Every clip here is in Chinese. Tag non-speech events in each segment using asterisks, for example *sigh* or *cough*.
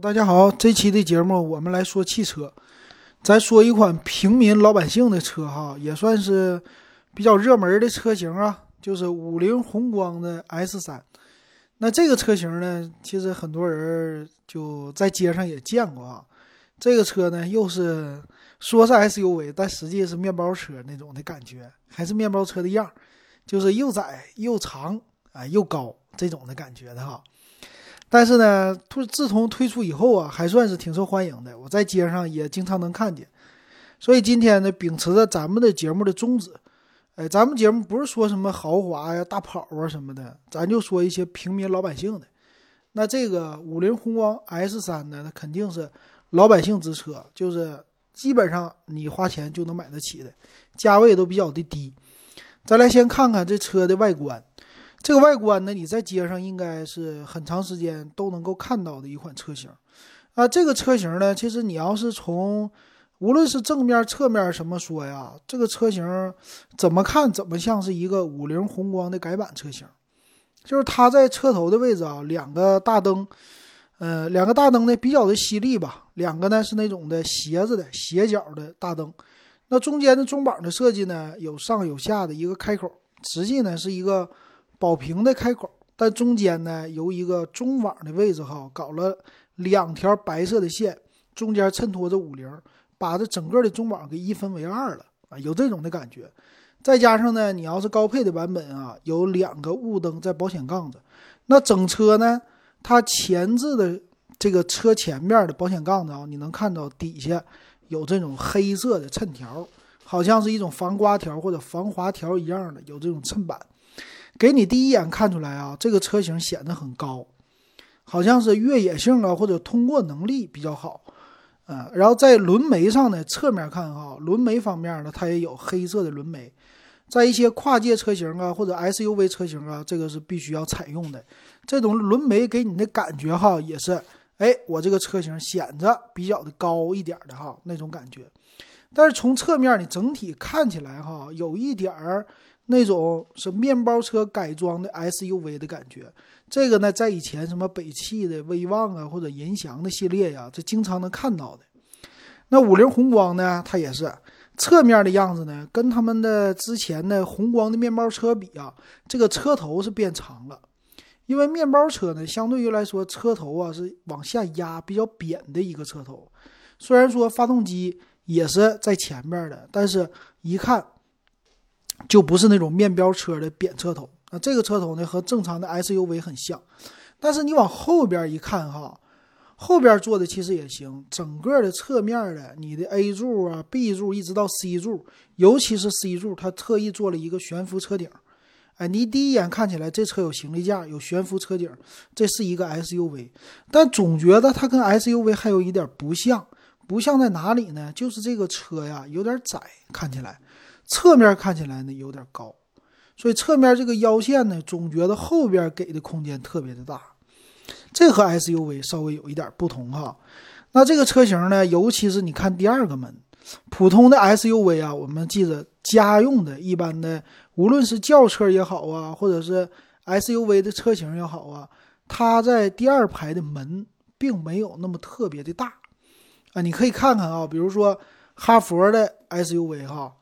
大家好，这期的节目我们来说汽车，咱说一款平民老百姓的车哈，也算是比较热门的车型啊，就是五菱宏光的 S 三。那这个车型呢，其实很多人就在街上也见过啊。这个车呢，又是说是 SUV，但实际是面包车那种的感觉，还是面包车的样，就是又窄又长啊，又高这种的感觉的哈。但是呢，推自从推出以后啊，还算是挺受欢迎的。我在街上也经常能看见。所以今天呢，秉持着咱们的节目的宗旨，哎，咱们节目不是说什么豪华呀、大跑啊什么的，咱就说一些平民老百姓的。那这个五菱宏光 S 三呢，那肯定是老百姓之车，就是基本上你花钱就能买得起的，价位都比较的低。咱来先看看这车的外观。这个外观呢，你在街上应该是很长时间都能够看到的一款车型，啊，这个车型呢，其实你要是从无论是正面、侧面什么说呀，这个车型怎么看怎么像是一个五菱宏光的改版车型，就是它在车头的位置啊，两个大灯，呃，两个大灯呢比较的犀利吧，两个呢是那种的斜着的斜角的大灯，那中间的中网的设计呢有上有下的一个开口，实际呢是一个。保平的开口，但中间呢由一个中网的位置哈，搞了两条白色的线，中间衬托着五菱，把这整个的中网给一分为二了啊，有这种的感觉。再加上呢，你要是高配的版本啊，有两个雾灯在保险杠子，那整车呢，它前置的这个车前面的保险杠子啊，你能看到底下有这种黑色的衬条，好像是一种防刮条或者防滑条一样的，有这种衬板。给你第一眼看出来啊，这个车型显得很高，好像是越野性啊或者通过能力比较好，嗯，然后在轮眉上呢，侧面看哈，轮眉方面呢，它也有黑色的轮眉，在一些跨界车型啊或者 SUV 车型啊，这个是必须要采用的。这种轮眉给你的感觉哈，也是，哎，我这个车型显着比较的高一点的哈那种感觉。但是从侧面你整体看起来哈，有一点儿。那种是面包车改装的 SUV 的感觉，这个呢，在以前什么北汽的威旺啊，或者银翔的系列呀，这经常能看到的。那五菱宏光呢，它也是侧面的样子呢，跟他们的之前的宏光的面包车比啊，这个车头是变长了。因为面包车呢，相对于来说，车头啊是往下压，比较扁的一个车头。虽然说发动机也是在前面的，但是一看。就不是那种面标车的扁车头。啊，这个车头呢和正常的 SUV 很像，但是你往后边一看哈，后边坐的其实也行，整个的侧面的你的 A 柱啊、B 柱一直到 C 柱，尤其是 C 柱，它特意做了一个悬浮车顶，哎，你第一眼看起来这车有行李架、有悬浮车顶，这是一个 SUV，但总觉得它跟 SUV 还有一点不像，不像在哪里呢？就是这个车呀有点窄，看起来。侧面看起来呢有点高，所以侧面这个腰线呢，总觉得后边给的空间特别的大，这和 SUV 稍微有一点不同哈。那这个车型呢，尤其是你看第二个门，普通的 SUV 啊，我们记着家用的一般的，无论是轿车也好啊，或者是 SUV 的车型也好啊，它在第二排的门并没有那么特别的大啊。你可以看看啊，比如说哈佛的 SUV 哈。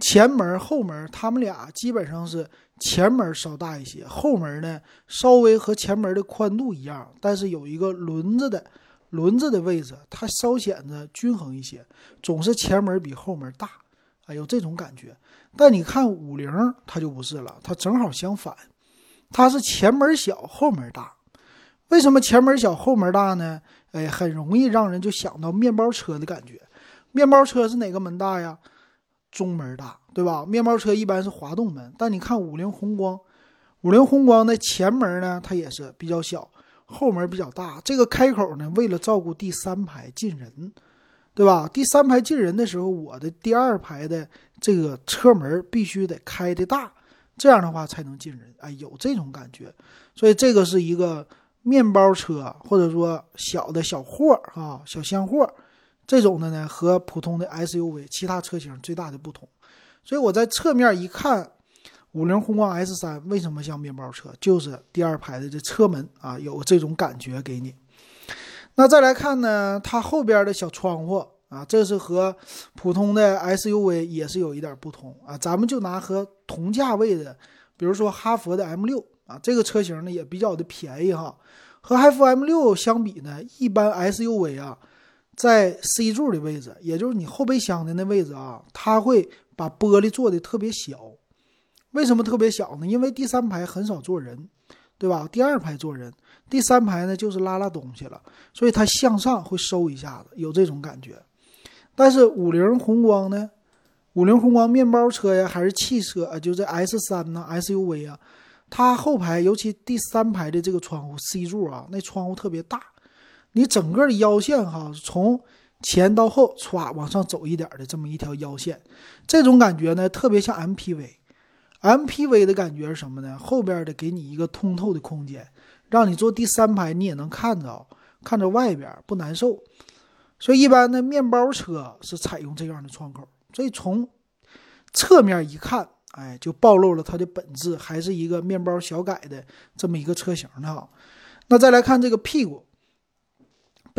前门后门，他们俩基本上是前门稍大一些，后门呢稍微和前门的宽度一样，但是有一个轮子的轮子的位置，它稍显得均衡一些，总是前门比后门大，啊，有这种感觉。但你看五菱，它就不是了，它正好相反，它是前门小后门大。为什么前门小后门大呢？哎，很容易让人就想到面包车的感觉。面包车是哪个门大呀？中门大，对吧？面包车一般是滑动门，但你看五菱宏光，五菱宏光的前门呢，它也是比较小，后门比较大。这个开口呢，为了照顾第三排进人，对吧？第三排进人的时候，我的第二排的这个车门必须得开的大，这样的话才能进人。哎，有这种感觉，所以这个是一个面包车，或者说小的小货啊，小箱货。这种的呢，和普通的 SUV 其他车型最大的不同，所以我在侧面一看，五菱宏光 S 三为什么像面包车，就是第二排的这车门啊，有这种感觉给你。那再来看呢，它后边的小窗户啊，这是和普通的 SUV 也是有一点不同啊。咱们就拿和同价位的，比如说哈弗的 M 六啊，这个车型呢也比较的便宜哈。和哈弗 M 六相比呢，一般 SUV 啊，在 C 柱的位置，也就是你后备箱的那位置啊，它会把玻璃做的特别小。为什么特别小呢？因为第三排很少坐人，对吧？第二排坐人，第三排呢就是拉拉东西了，所以它向上会收一下子，有这种感觉。但是五菱宏光呢，五菱宏光面包车呀，还是汽车啊，就这 S 三呢 SUV 啊。它后排，尤其第三排的这个窗户 C 柱啊，那窗户特别大，你整个的腰线哈，从前到后歘往上走一点的这么一条腰线，这种感觉呢，特别像 MPV，MPV 的感觉是什么呢？后边的给你一个通透的空间，让你坐第三排你也能看着，看着外边不难受。所以一般的面包车是采用这样的窗口，所以从侧面一看。哎，就暴露了它的本质，还是一个面包小改的这么一个车型的哈。那再来看这个屁股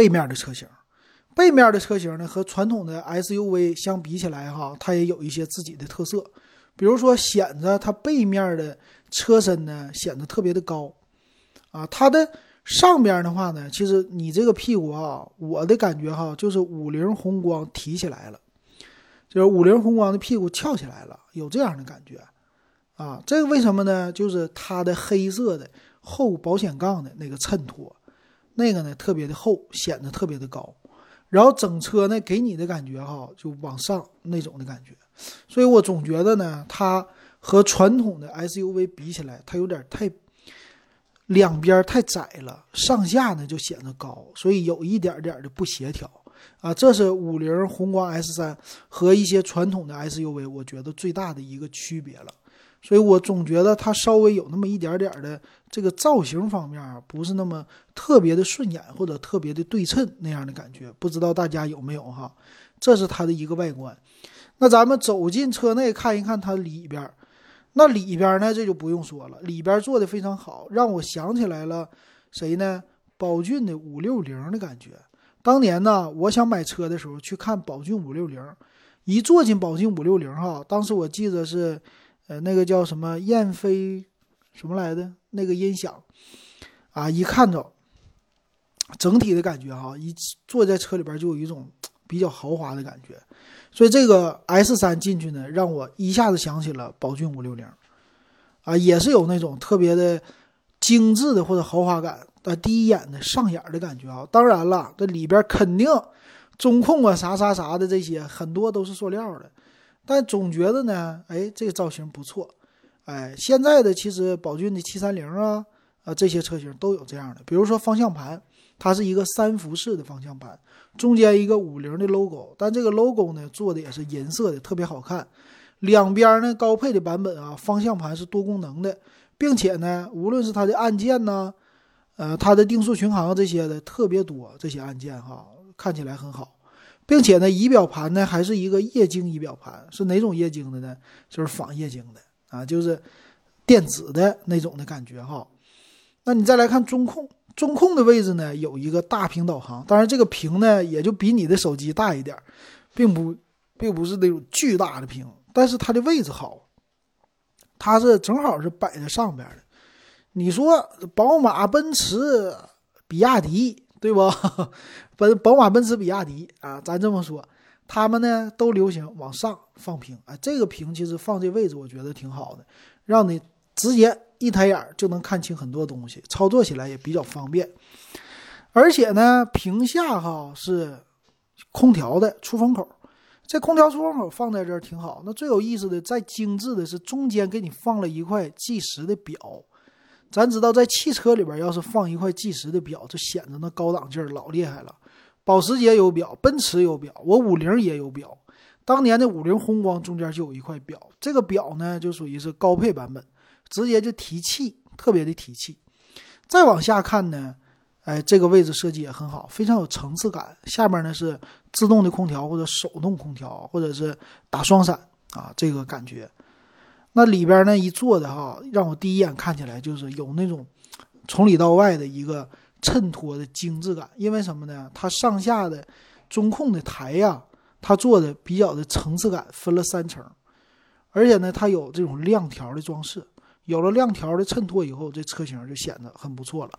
背面的车型，背面的车型呢和传统的 SUV 相比起来哈，它也有一些自己的特色，比如说显得它背面的车身呢显得特别的高啊。它的上边的话呢，其实你这个屁股啊，我的感觉哈，就是五菱宏光提起来了。就是五菱宏光的屁股翘起来了，有这样的感觉，啊，这个为什么呢？就是它的黑色的后保险杠的那个衬托，那个呢特别的厚，显得特别的高，然后整车呢给你的感觉哈，就往上那种的感觉，所以我总觉得呢，它和传统的 SUV 比起来，它有点太两边太窄了，上下呢就显得高，所以有一点点的不协调。啊，这是五菱宏光 S 三和一些传统的 SUV，我觉得最大的一个区别了。所以我总觉得它稍微有那么一点点的这个造型方面啊，不是那么特别的顺眼或者特别的对称那样的感觉。不知道大家有没有哈？这是它的一个外观。那咱们走进车内看一看它里边，那里边呢这就不用说了，里边做的非常好，让我想起来了谁呢？宝骏的五六零的感觉。当年呢，我想买车的时候去看宝骏五六零，一坐进宝骏五六零哈，当时我记得是，呃，那个叫什么燕飞，什么来的？那个音响，啊，一看着，整体的感觉哈，一坐在车里边就有一种比较豪华的感觉，所以这个 S 三进去呢，让我一下子想起了宝骏五六零，啊，也是有那种特别的精致的或者豪华感。啊，第一眼的上眼的感觉啊，当然了，这里边肯定中控啊，啥啥啥的这些很多都是塑料的，但总觉得呢，哎，这个造型不错，哎，现在的其实宝骏的七三零啊，啊这些车型都有这样的，比如说方向盘，它是一个三辐式的方向盘，中间一个五菱的 logo，但这个 logo 呢做的也是银色的，特别好看，两边呢高配的版本啊，方向盘是多功能的，并且呢，无论是它的按键呢。呃，它的定速巡航这些的特别多，这些按键哈看起来很好，并且呢，仪表盘呢还是一个液晶仪表盘，是哪种液晶的呢？就是仿液晶的啊，就是电子的那种的感觉哈。那你再来看中控，中控的位置呢有一个大屏导航，当然这个屏呢也就比你的手机大一点，并不并不是那种巨大的屏，但是它的位置好，它是正好是摆在上边的。你说宝马、奔驰、比亚迪，对不？*laughs* 奔宝马、奔驰、比亚迪啊，咱这么说，他们呢都流行往上放屏啊。这个屏其实放这位置，我觉得挺好的，让你直接一抬眼就能看清很多东西，操作起来也比较方便。而且呢，屏下哈是空调的出风口，这空调出风口放在这儿挺好。那最有意思的、再精致的是，中间给你放了一块计时的表。咱知道，在汽车里边，要是放一块计时的表，就显得那高档劲儿老厉害了。保时捷有表，奔驰有表，我五菱也有表。当年的五菱宏光中间就有一块表，这个表呢就属于是高配版本，直接就提气，特别的提气。再往下看呢，哎，这个位置设计也很好，非常有层次感。下面呢是自动的空调或者手动空调，或者是打双闪啊，这个感觉。那里边呢一坐的哈，让我第一眼看起来就是有那种从里到外的一个衬托的精致感。因为什么呢？它上下的中控的台呀，它做的比较的层次感，分了三层，而且呢，它有这种亮条的装饰。有了亮条的衬托以后，这车型就显得很不错了。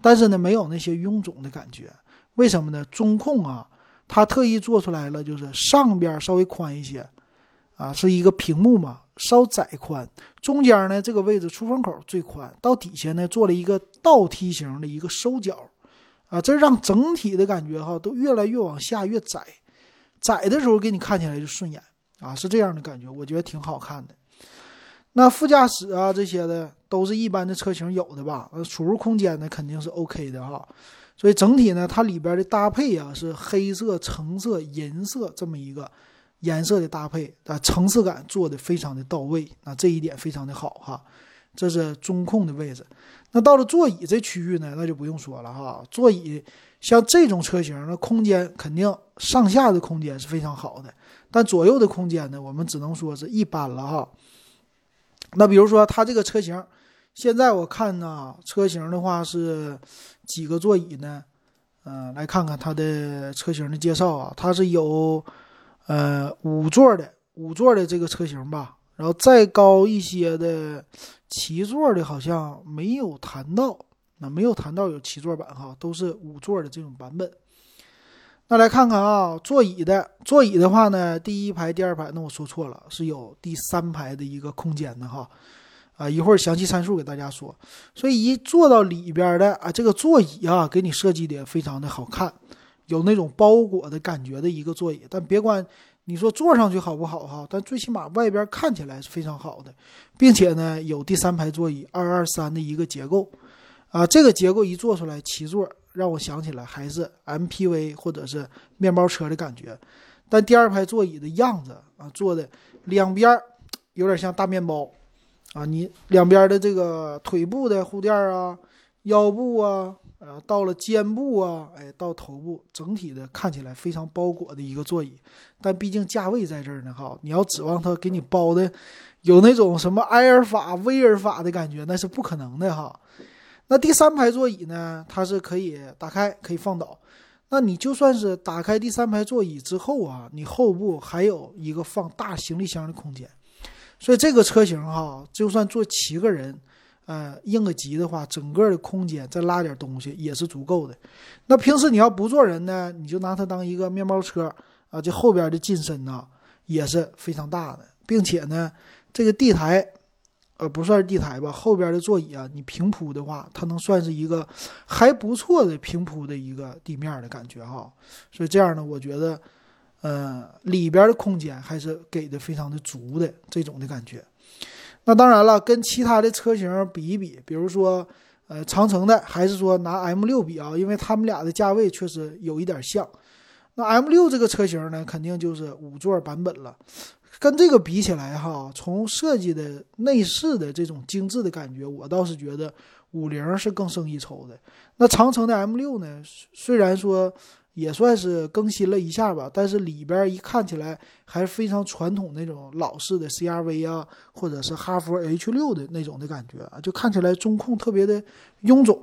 但是呢，没有那些臃肿的感觉。为什么呢？中控啊，它特意做出来了，就是上边稍微宽一些，啊，是一个屏幕嘛，稍窄宽。中间呢，这个位置出风口最宽，到底下呢做了一个倒梯形的一个收角，啊，这让整体的感觉哈都越来越往下越窄，窄的时候给你看起来就顺眼啊，是这样的感觉，我觉得挺好看的。那副驾驶啊这些的都是一般的车型有的吧？呃，储物空间呢肯定是 OK 的哈。所以整体呢，它里边的搭配啊是黑色、橙色、银色这么一个颜色的搭配啊，层次感做的非常的到位啊，这一点非常的好哈。这是中控的位置。那到了座椅这区域呢，那就不用说了哈。座椅像这种车型的空间肯定上下的空间是非常好的，但左右的空间呢，我们只能说是一般了哈。那比如说它这个车型，现在我看呢，车型的话是几个座椅呢？嗯，来看看它的车型的介绍啊，它是有呃五座的五座的这个车型吧，然后再高一些的七座的，好像没有谈到，那没有谈到有七座版哈，都是五座的这种版本。那来看看啊，座椅的座椅的话呢，第一排、第二排，那我说错了，是有第三排的一个空间的哈。啊，一会儿详细参数给大家说。所以一坐到里边的啊，这个座椅啊，给你设计的非常的好看，有那种包裹的感觉的一个座椅。但别管你说坐上去好不好哈，但最起码外边看起来是非常好的，并且呢，有第三排座椅二二三的一个结构啊，这个结构一做出来七座。让我想起来还是 MPV 或者是面包车的感觉，但第二排座椅的样子啊，坐的两边有点像大面包啊，你两边的这个腿部的护垫啊、腰部啊，呃，到了肩部啊，哎，到头部，整体的看起来非常包裹的一个座椅。但毕竟价位在这儿呢，哈，你要指望它给你包的有那种什么埃尔法、威尔法的感觉，那是不可能的哈。那第三排座椅呢？它是可以打开，可以放倒。那你就算是打开第三排座椅之后啊，你后部还有一个放大行李箱的空间。所以这个车型哈，就算坐七个人，呃，应个急的话，整个的空间再拉点东西也是足够的。那平时你要不坐人呢，你就拿它当一个面包车啊，这后边的进深呢也是非常大的，并且呢，这个地台。呃，不算是地台吧，后边的座椅啊，你平铺的话，它能算是一个还不错的平铺的一个地面的感觉哈。所以这样呢，我觉得，呃，里边的空间还是给的非常的足的这种的感觉。那当然了，跟其他的车型比一比，比如说，呃，长城的，还是说拿 M 六比啊，因为他们俩的价位确实有一点像。那 M 六这个车型呢，肯定就是五座版本了。跟这个比起来，哈，从设计的内饰的这种精致的感觉，我倒是觉得五菱是更胜一筹的。那长城的 M 六呢，虽然说也算是更新了一下吧，但是里边一看起来还是非常传统那种老式的 CRV 啊，或者是哈弗 H 六的那种的感觉啊，就看起来中控特别的臃肿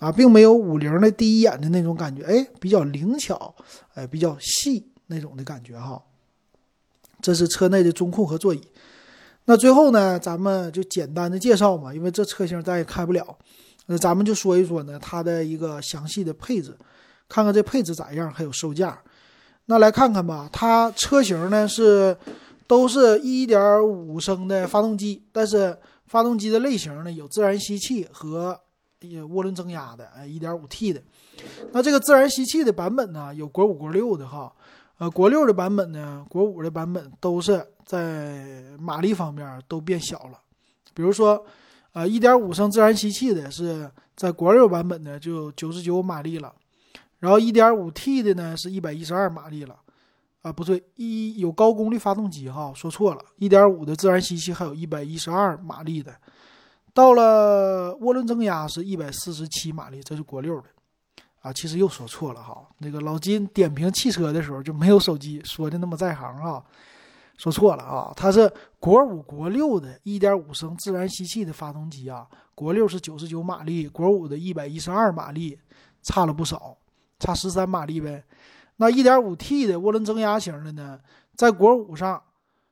啊，并没有五菱的第一眼的那种感觉，哎，比较灵巧，哎，比较细那种的感觉哈。这是车内的中控和座椅。那最后呢，咱们就简单的介绍嘛，因为这车型咱也开不了，那咱们就说一说呢它的一个详细的配置，看看这配置咋样，还有售价。那来看看吧，它车型呢是都是一点五升的发动机，但是发动机的类型呢有自然吸气和涡轮增压的，哎，一点五 T 的。那这个自然吸气的版本呢，有国五、国六的哈。呃，国六的版本呢，国五的版本都是在马力方面都变小了。比如说，呃，一点五升自然吸气的是在国六版本呢就九十九马力了，然后一点五 T 的呢是一百一十二马力了。啊，不对，一有高功率发动机哈，说错了，一点五的自然吸气还有一百一十二马力的。到了涡轮增压是一百四十七马力，这是国六的。啊，其实又说错了哈。那个老金点评汽车的时候就没有手机说的那么在行啊，说错了啊。它是国五、国六的1.5升自然吸气的发动机啊，国六是99马力，国五的112马力，差了不少，差十三马力呗。那 1.5T 的涡轮增压型的呢，在国五上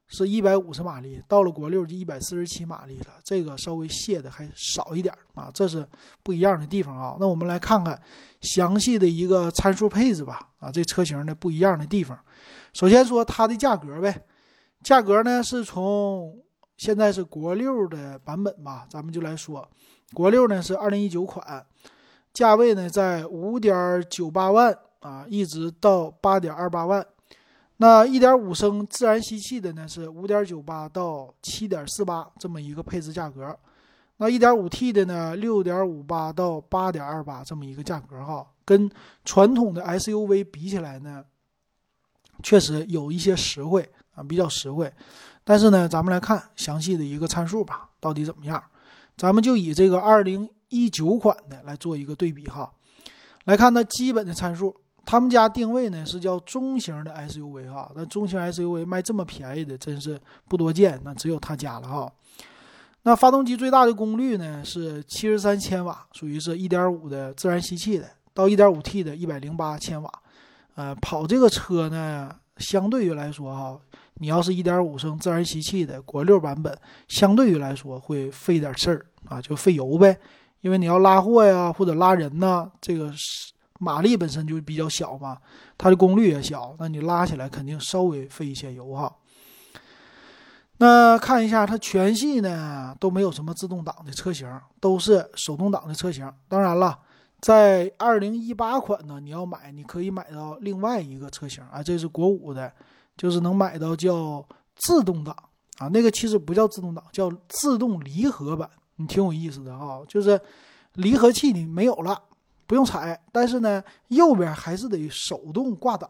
是一百五十马力，到了国六就一百四十七马力了，这个稍微泄的还少一点啊，这是不一样的地方啊。那我们来看看详细的一个参数配置吧，啊，这车型的不一样的地方。首先说它的价格呗，价格呢是从现在是国六的版本吧，咱们就来说，国六呢是二零一九款，价位呢在五点九八万。啊，一直到八点二八万，那一点五升自然吸气的呢是五点九八到七点四八这么一个配置价格，那一点五 T 的呢六点五八到八点二八这么一个价格哈，跟传统的 SUV 比起来呢，确实有一些实惠啊，比较实惠。但是呢，咱们来看详细的一个参数吧，到底怎么样？咱们就以这个二零一九款的来做一个对比哈，来看它基本的参数。他们家定位呢是叫中型的 SUV 哈，那中型 SUV 卖这么便宜的真是不多见，那只有他家了哈。那发动机最大的功率呢是七十三千瓦，属于是一点五的自然吸气的，到一点五 T 的一百零八千瓦。呃，跑这个车呢，相对于来说哈，你要是一点五升自然吸气的国六版本，相对于来说会费点事儿啊，就费油呗，因为你要拉货呀或者拉人呐，这个。马力本身就比较小嘛，它的功率也小，那你拉起来肯定稍微费一些油哈。那看一下它全系呢都没有什么自动挡的车型，都是手动挡的车型。当然了，在二零一八款呢，你要买你可以买到另外一个车型啊，这是国五的，就是能买到叫自动挡啊，那个其实不叫自动挡，叫自动离合版，你挺有意思的哈，就是离合器你没有了。不用踩，但是呢，右边还是得手动挂档。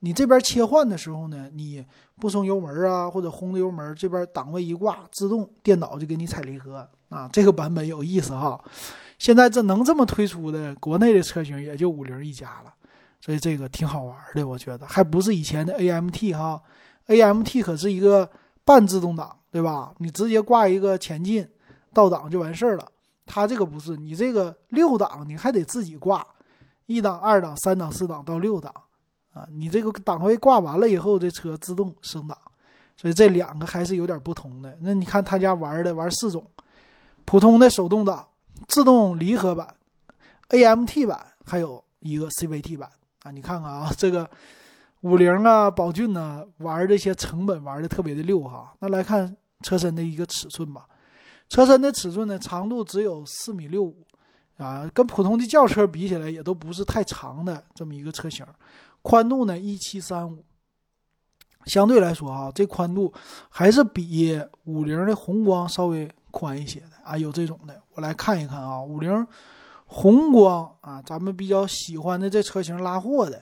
你这边切换的时候呢，你不松油门啊，或者轰的油门，这边档位一挂，自动电脑就给你踩离合啊。这个版本有意思哈。现在这能这么推出的国内的车型也就五菱一家了，所以这个挺好玩的，我觉得还不是以前的 AMT 哈。AMT 可是一个半自动挡，对吧？你直接挂一个前进倒档就完事儿了。它这个不是，你这个六档你还得自己挂，一档、二档、三档、四档到六档，啊，你这个档位挂完了以后，这车自动升档，所以这两个还是有点不同的。那你看他家玩的玩四种，普通的手动挡、自动离合版、AMT 版，还有一个 CVT 版啊。你看看啊，这个五菱啊、宝骏呢，玩这些成本玩的特别的溜哈。那来看车身的一个尺寸吧。车身的尺寸呢，长度只有四米六五，啊，跟普通的轿车比起来也都不是太长的这么一个车型。宽度呢一七三五，相对来说啊，这宽度还是比五菱的宏光稍微宽一些的啊。有这种的，我来看一看啊，五菱宏光啊，咱们比较喜欢的这车型拉货的，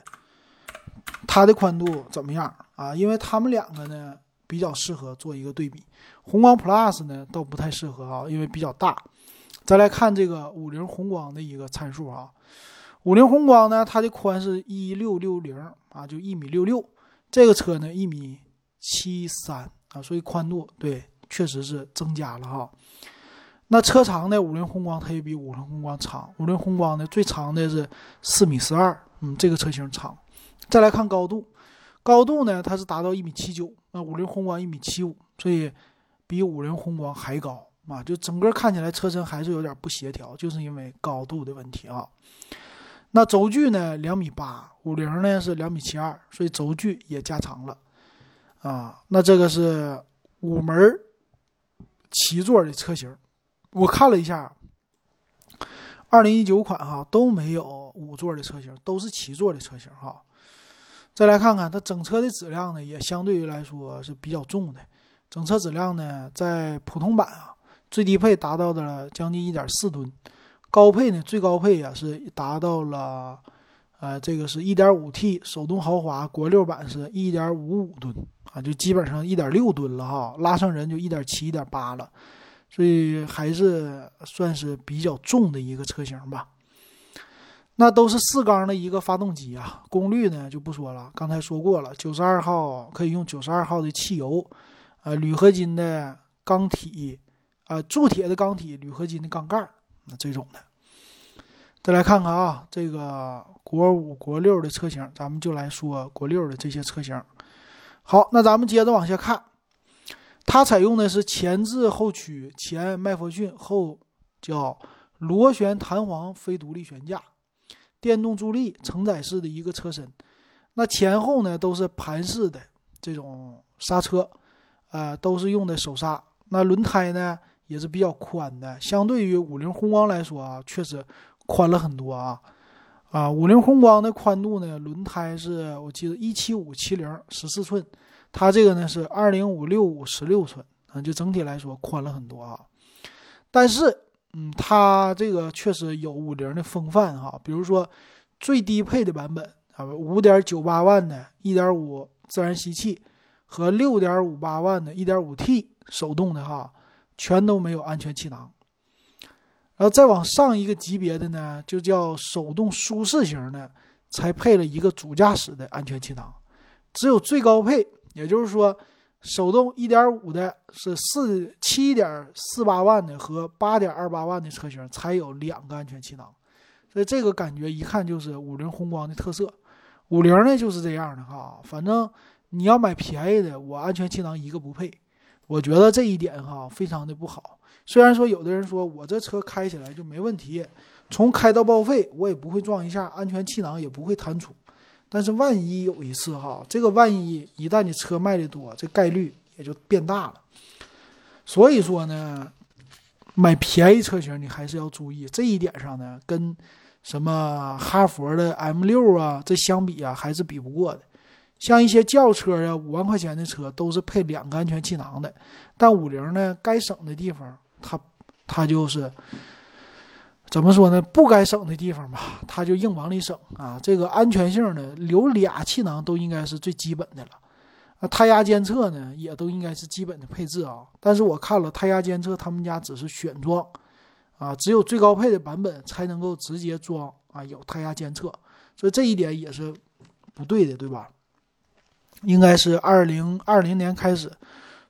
它的宽度怎么样啊？因为他们两个呢。比较适合做一个对比，宏光 Plus 呢倒不太适合啊，因为比较大。再来看这个五菱宏光的一个参数啊，五菱宏光呢，它的宽是一六六零啊，就一米六六，这个车呢一米七三啊，所以宽度对确实是增加了哈。那车长呢，五菱宏光它也比五菱宏光长，五菱宏光呢最长的是四米十二，嗯，这个车型长。再来看高度。高度呢，它是达到一米七九，那五菱宏光一米七五，所以比五菱宏光还高啊！就整个看起来车身还是有点不协调，就是因为高度的问题啊。那轴距呢，两米八，五菱呢是两米七二，所以轴距也加长了啊。那这个是五门七座的车型，我看了一下，二零一九款哈都没有五座的车型，都是七座的车型哈。再来看看它整车的质量呢，也相对于来说是比较重的。整车质量呢，在普通版啊，最低配达到了将近一点四吨，高配呢最高配也是达到了，呃，这个是一点五 T 手动豪华国六版是一点五五吨啊，就基本上一点六吨了哈，拉上人就一点七、一点八了，所以还是算是比较重的一个车型吧。那都是四缸的一个发动机啊，功率呢就不说了，刚才说过了，九十二号可以用九十二号的汽油，呃，铝合金的钢体，啊，铸铁的钢体，铝合金的钢盖，那这种的。再来看看啊，这个国五、国六的车型，咱们就来说国六的这些车型。好，那咱们接着往下看，它采用的是前置后驱，前麦弗逊，后叫螺旋弹簧非独立悬架，电动助力承载式的一个车身。那前后呢都是盘式的这种刹车，呃，都是用的手刹。那轮胎呢也是比较宽的，相对于五菱宏光来说啊，确实宽了很多啊。啊，五菱宏光的宽度呢，轮胎是我记得一七五七零十四寸，它这个呢是二零五六五十六寸啊，就整体来说宽了很多啊。但是，嗯，它这个确实有五菱的风范哈，比如说最低配的版本。啊，五点九八万的1.5自然吸气和六点五八万的 1.5T 手动的哈，全都没有安全气囊。然后再往上一个级别的呢，就叫手动舒适型的，才配了一个主驾驶的安全气囊。只有最高配，也就是说，手动1.5的是四七点四八万的和八点二八万的车型才有两个安全气囊。所以这个感觉一看就是五菱宏光的特色。五菱呢就是这样的哈，反正你要买便宜的，我安全气囊一个不配，我觉得这一点哈非常的不好。虽然说有的人说我这车开起来就没问题，从开到报废我也不会撞一下，安全气囊也不会弹出，但是万一有一次哈，这个万一一旦你车卖的多，这概率也就变大了。所以说呢，买便宜车型你还是要注意这一点上呢，跟。什么哈佛的 M 六啊，这相比啊还是比不过的。像一些轿车呀，五万块钱的车都是配两个安全气囊的。但五菱呢，该省的地方，它它就是怎么说呢？不该省的地方吧，它就硬往里省啊。这个安全性呢，留俩气囊都应该是最基本的了。啊，胎压监测呢，也都应该是基本的配置啊。但是我看了胎压监测，他们家只是选装。啊，只有最高配的版本才能够直接装啊，有胎压监测，所以这一点也是不对的，对吧？应该是二零二零年开始，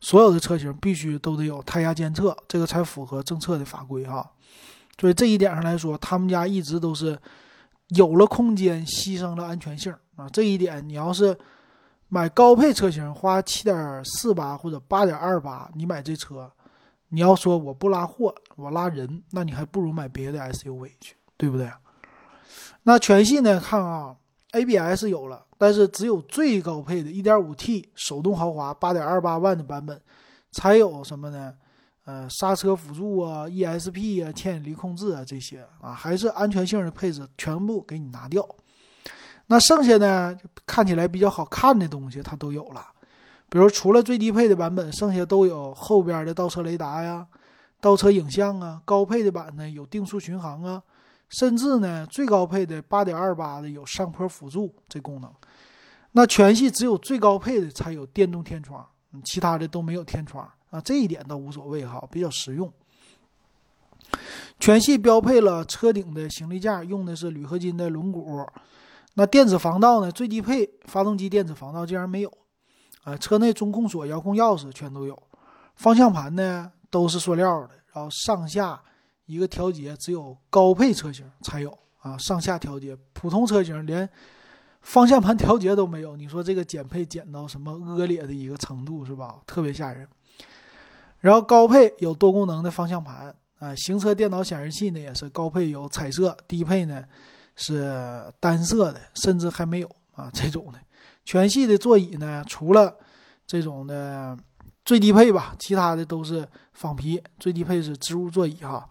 所有的车型必须都得有胎压监测，这个才符合政策的法规哈。所以这一点上来说，他们家一直都是有了空间，牺牲了安全性啊。这一点你要是买高配车型，花七点四八或者八点二八，你买这车。你要说我不拉货，我拉人，那你还不如买别的 SUV 去，对不对？那全系呢？看啊，ABS 有了，但是只有最高配的 1.5T 手动豪华8.28万的版本才有什么呢？呃，刹车辅助啊，ESP 啊，牵引力控制啊，这些啊，还是安全性的配置全部给你拿掉。那剩下呢，看起来比较好看的东西它都有了。比如除了最低配的版本，剩下都有后边的倒车雷达呀、倒车影像啊。高配的版呢有定速巡航啊，甚至呢最高配的八点二八的有上坡辅助这功能。那全系只有最高配的才有电动天窗，其他的都没有天窗啊。这一点倒无所谓哈，比较实用。全系标配了车顶的行李架，用的是铝合金的轮毂。那电子防盗呢？最低配发动机电子防盗竟然没有。啊，车内中控锁、遥控钥匙全都有，方向盘呢都是塑料的，然后上下一个调节只有高配车型才有啊，上下调节，普通车型连方向盘调节都没有，你说这个减配减到什么恶劣的一个程度是吧？特别吓人。然后高配有多功能的方向盘啊，行车电脑显示器呢也是高配有彩色，低配呢是单色的，甚至还没有啊 *laughs* 这种的。全系的座椅呢，除了这种的最低配吧，其他的都是仿皮。最低配是织物座椅哈。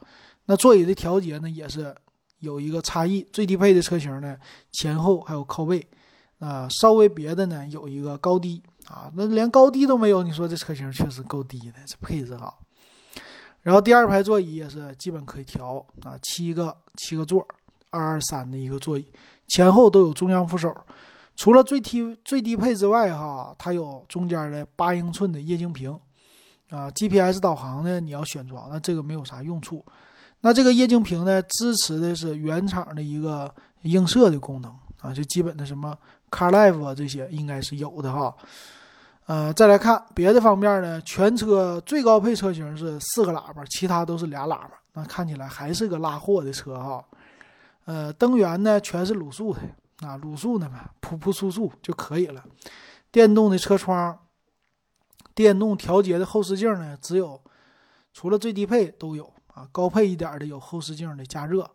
那座椅的调节呢，也是有一个差异。最低配的车型呢，前后还有靠背，啊，稍微别的呢有一个高低啊。那连高低都没有，你说这车型确实够低的，这配置哈。然后第二排座椅也是基本可以调啊，七个七个座，二二三的一个座椅，前后都有中央扶手。除了最低最低配之外，哈，它有中间的八英寸的液晶屏，啊，GPS 导航呢，你要选装，那这个没有啥用处。那这个液晶屏呢，支持的是原厂的一个映射的功能，啊，就基本的什么 CarLife 啊这些应该是有的哈。呃，再来看别的方面呢，全车最高配车型是四个喇叭，其他都是俩喇叭，那看起来还是个拉货的车哈。呃，灯源呢全是卤素的啊，卤素的嘛，噗噗簌簌就可以了。电动的车窗，电动调节的后视镜呢，只有除了最低配都有啊，高配一点的有后视镜的加热。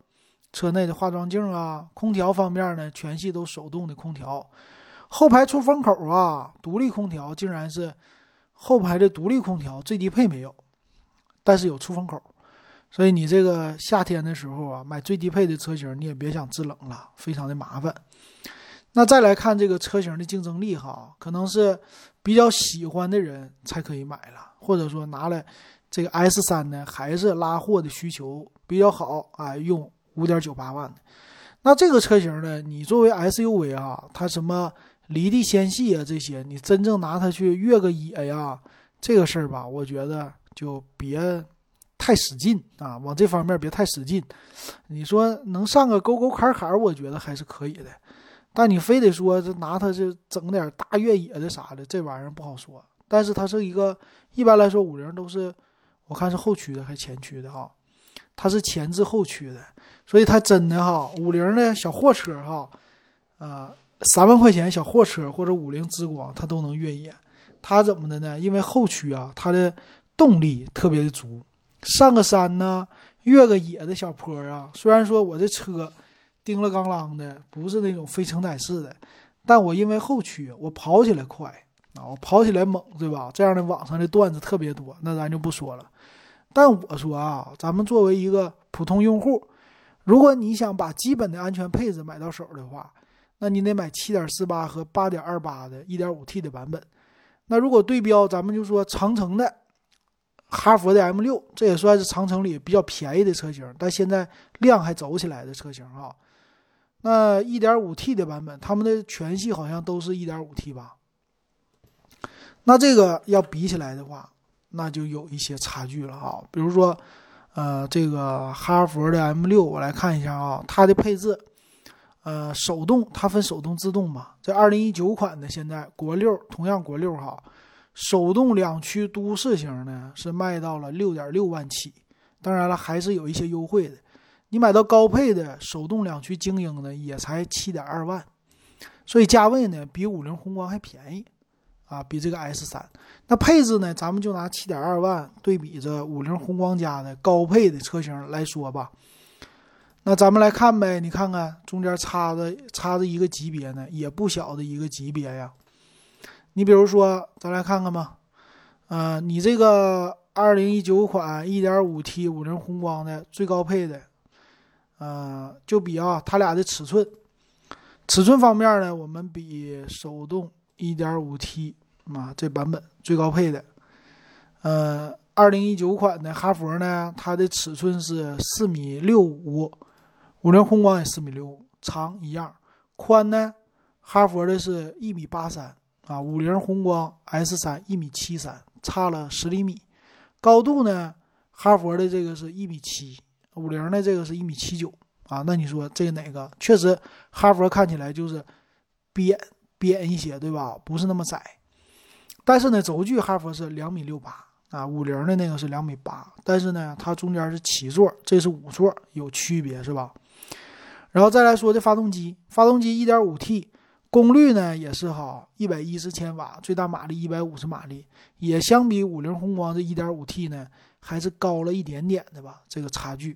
车内的化妆镜啊，空调方面呢，全系都手动的空调。后排出风口啊，独立空调竟然是后排的独立空调，最低配没有，但是有出风口，所以你这个夏天的时候啊，买最低配的车型，你也别想制冷了，非常的麻烦。那再来看这个车型的竞争力哈，可能是比较喜欢的人才可以买了，或者说拿来这个 S 三呢，还是拉货的需求比较好啊，用五点九八万的。那这个车型呢，你作为 SUV 啊，它什么？离地纤细啊，这些你真正拿它去越个野呀，这个事儿吧，我觉得就别太使劲啊，往这方面别太使劲。你说能上个沟沟坎坎，我觉得还是可以的。但你非得说这拿它这整点大越野的啥的，这玩意儿不好说。但是它是一个一般来说五菱都是，我看是后驱的还是前驱的哈？它是前置后驱的，所以它真的哈，五菱的小货车哈，啊。三万块钱小货车或者五菱之光，它都能越野。它怎么的呢？因为后驱啊，它的动力特别的足。上个山呢，越个野的小坡啊，虽然说我这车叮了咣啷的，不是那种非承载式的，但我因为后驱，我跑起来快啊，我跑起来猛，对吧？这样的网上的段子特别多，那咱就不说了。但我说啊，咱们作为一个普通用户，如果你想把基本的安全配置买到手的话，那你得买7.48和8.28的 1.5T 的版本。那如果对标，咱们就说长城的哈弗的 M6，这也算是长城里比较便宜的车型，但现在量还走起来的车型啊。那 1.5T 的版本，他们的全系好像都是一点五 T 吧？那这个要比起来的话，那就有一些差距了啊。比如说，呃，这个哈弗的 M6，我来看一下啊，它的配置。呃，手动它分手动自动嘛？这二零一九款的现在国六，同样国六哈，手动两驱都市型呢是卖到了六点六万起，当然了还是有一些优惠的。你买到高配的手动两驱精英呢也才七点二万，所以价位呢比五菱宏光还便宜啊，比这个 S 三。那配置呢，咱们就拿七点二万对比着五菱宏光家的高配的车型来说吧。那咱们来看呗，你看看中间差的差着一个级别呢，也不小的一个级别呀。你比如说，咱来看看吧，呃，你这个二零一九款一点五 T 五菱宏光的最高配的，呃，就比啊，它俩的尺寸，尺寸方面呢，我们比手动一点五 T 啊这版本最高配的，呃，二零一九款的哈弗呢，它的尺寸是四米六五。五菱宏光也四米六，长一样，宽呢？哈佛的是一米八三啊，五菱宏光 S 三一米七三，差了十厘米。高度呢？哈佛的这个是一米七，五菱的这个是一米七九啊。那你说这哪个？确实，哈佛看起来就是扁扁一些，对吧？不是那么窄。但是呢，轴距哈佛是两米六八啊，五菱的那个是两米八，但是呢，它中间是七座，这是五座，有区别是吧？然后再来说这发动机，发动机 1.5T，功率呢也是哈110千瓦，最大马力150马力，也相比五菱宏光这 1.5T 呢还是高了一点点的吧，这个差距。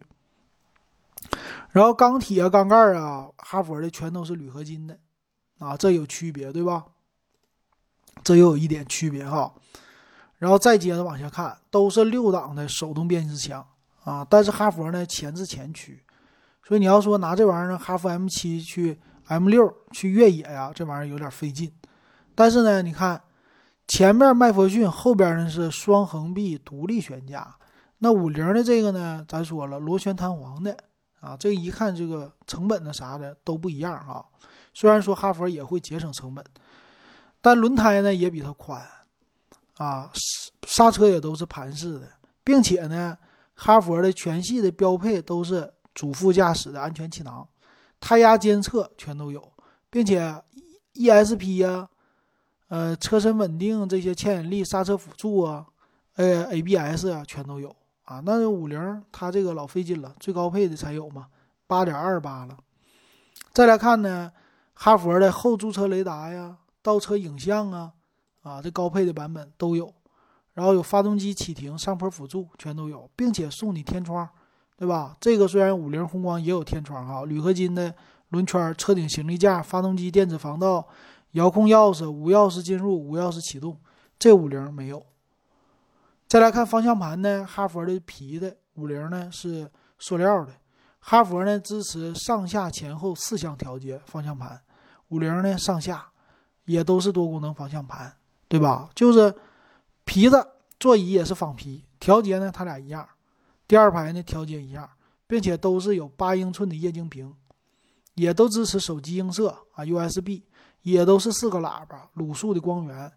然后钢体啊、缸盖啊，哈佛的全都是铝合金的，啊，这有区别对吧？这又有一点区别哈。然后再接着往下看，都是六档的手动变速箱啊，但是哈佛呢前置前驱。所以你要说拿这玩意儿哈弗 M 七去 M 六去越野呀，这玩意儿有点费劲。但是呢，你看前面麦弗逊，后边呢是双横臂独立悬架。那五菱的这个呢，咱说了螺旋弹簧的啊，这一看这个成本的啥的都不一样啊。虽然说哈弗也会节省成本，但轮胎呢也比它宽啊，刹车也都是盘式的，并且呢，哈弗的全系的标配都是。主副驾驶的安全气囊、胎压监测全都有，并且 ESP 呀、呃车身稳定这些牵引力、刹车辅助啊、呃 ABS 啊全都有啊。那五菱它这个老费劲了，最高配的才有嘛，八点二八了。再来看呢，哈佛的后驻车雷达呀、倒车影像啊，啊，这高配的版本都有。然后有发动机启停、上坡辅助全都有，并且送你天窗，对吧？这个虽然五菱宏光也有天窗哈，铝合金的轮圈、车顶行李架、发动机电子防盗、遥控钥匙、无钥匙进入、无钥匙启动，这五菱没有。再来看方向盘呢，哈佛的皮的，五菱呢是塑料的。哈佛呢支持上下前后四项调节方向盘，五菱呢上下也都是多功能方向盘，对吧？就是。皮子座椅也是仿皮，调节呢它俩一样，第二排呢调节一样，并且都是有八英寸的液晶屏，也都支持手机映射啊 USB，也都是四个喇叭卤素的光源，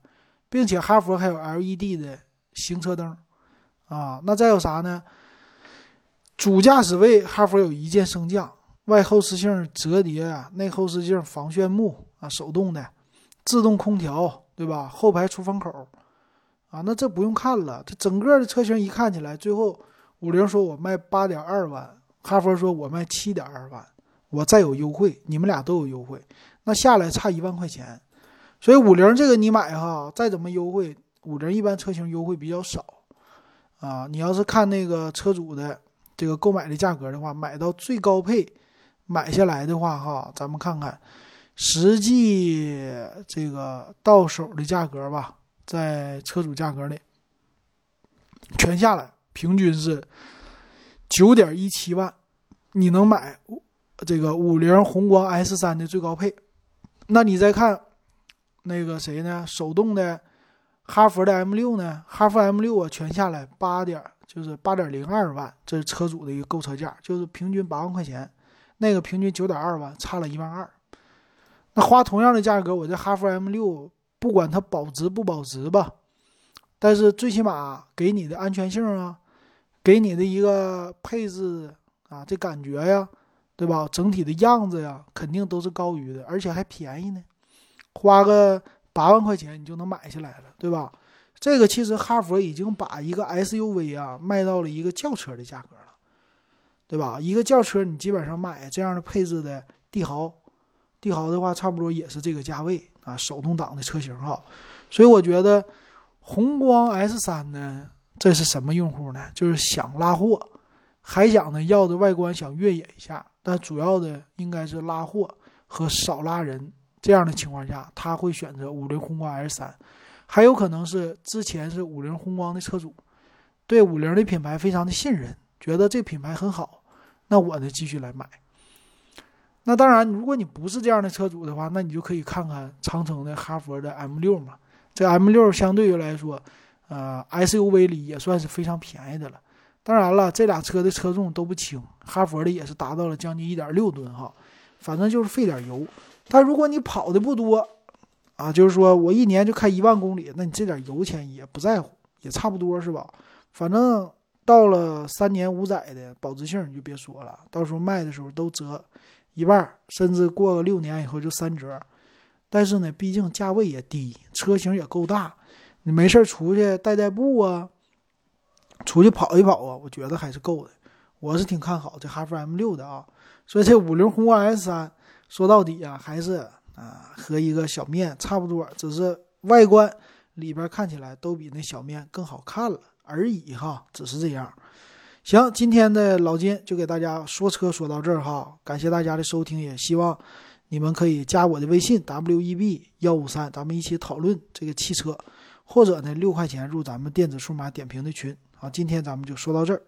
并且哈佛还有 LED 的行车灯啊。那再有啥呢？主驾驶位哈佛有一键升降，外后视镜折叠，内后视镜防眩目啊，手动的，自动空调，对吧？后排出风口。啊，那这不用看了，这整个的车型一看起来，最后五菱说我卖八点二万，哈佛说我卖七点二万，我再有优惠，你们俩都有优惠，那下来差一万块钱，所以五菱这个你买哈，再怎么优惠，五菱一般车型优惠比较少，啊，你要是看那个车主的这个购买的价格的话，买到最高配买下来的话哈，咱们看看实际这个到手的价格吧。在车主价格里，全下来平均是九点一七万，你能买这个五菱宏光 S 三的最高配。那你再看那个谁呢？手动的哈佛的 M 六呢？哈佛 M 六啊，全下来八点就是八点零二万，这是车主的一个购车价，就是平均八万块钱。那个平均九点二万，差了一万二。那花同样的价格，我这哈弗 M 六。不管它保值不保值吧，但是最起码给你的安全性啊，给你的一个配置啊，这感觉呀，对吧？整体的样子呀，肯定都是高于的，而且还便宜呢，花个八万块钱你就能买下来了，对吧？这个其实哈佛已经把一个 SUV 啊卖到了一个轿车的价格了，对吧？一个轿车你基本上买这样的配置的帝豪，帝豪的话差不多也是这个价位。啊，手动挡的车型哈，所以我觉得宏光 S 三呢，这是什么用户呢？就是想拉货，还想呢要的外观想越野一下，但主要的应该是拉货和少拉人这样的情况下，他会选择五菱宏光 S 三，还有可能是之前是五菱宏光的车主，对五菱的品牌非常的信任，觉得这品牌很好，那我呢继续来买。那当然，如果你不是这样的车主的话，那你就可以看看长城的哈佛的 M 六嘛。这 M 六相对于来说，呃，SUV 里也算是非常便宜的了。当然了，这俩车的车重都不轻，哈佛的也是达到了将近一点六吨哈。反正就是费点油，但如果你跑的不多啊，就是说我一年就开一万公里，那你这点油钱也不在乎，也差不多是吧？反正到了三年五载的保值性你就别说了，到时候卖的时候都折。一半，甚至过个六年以后就三折，但是呢，毕竟价位也低，车型也够大，你没事出去带带步啊，出去跑一跑啊，我觉得还是够的。我是挺看好这哈弗 M 六的啊，所以这五菱宏光 S 三说到底啊，还是啊和一个小面差不多，只是外观里边看起来都比那小面更好看了而已哈，只是这样。行，今天的老金就给大家说车说到这儿哈，感谢大家的收听，也希望你们可以加我的微信 w e b 幺五三，咱们一起讨论这个汽车，或者呢六块钱入咱们电子数码点评的群。啊，今天咱们就说到这儿。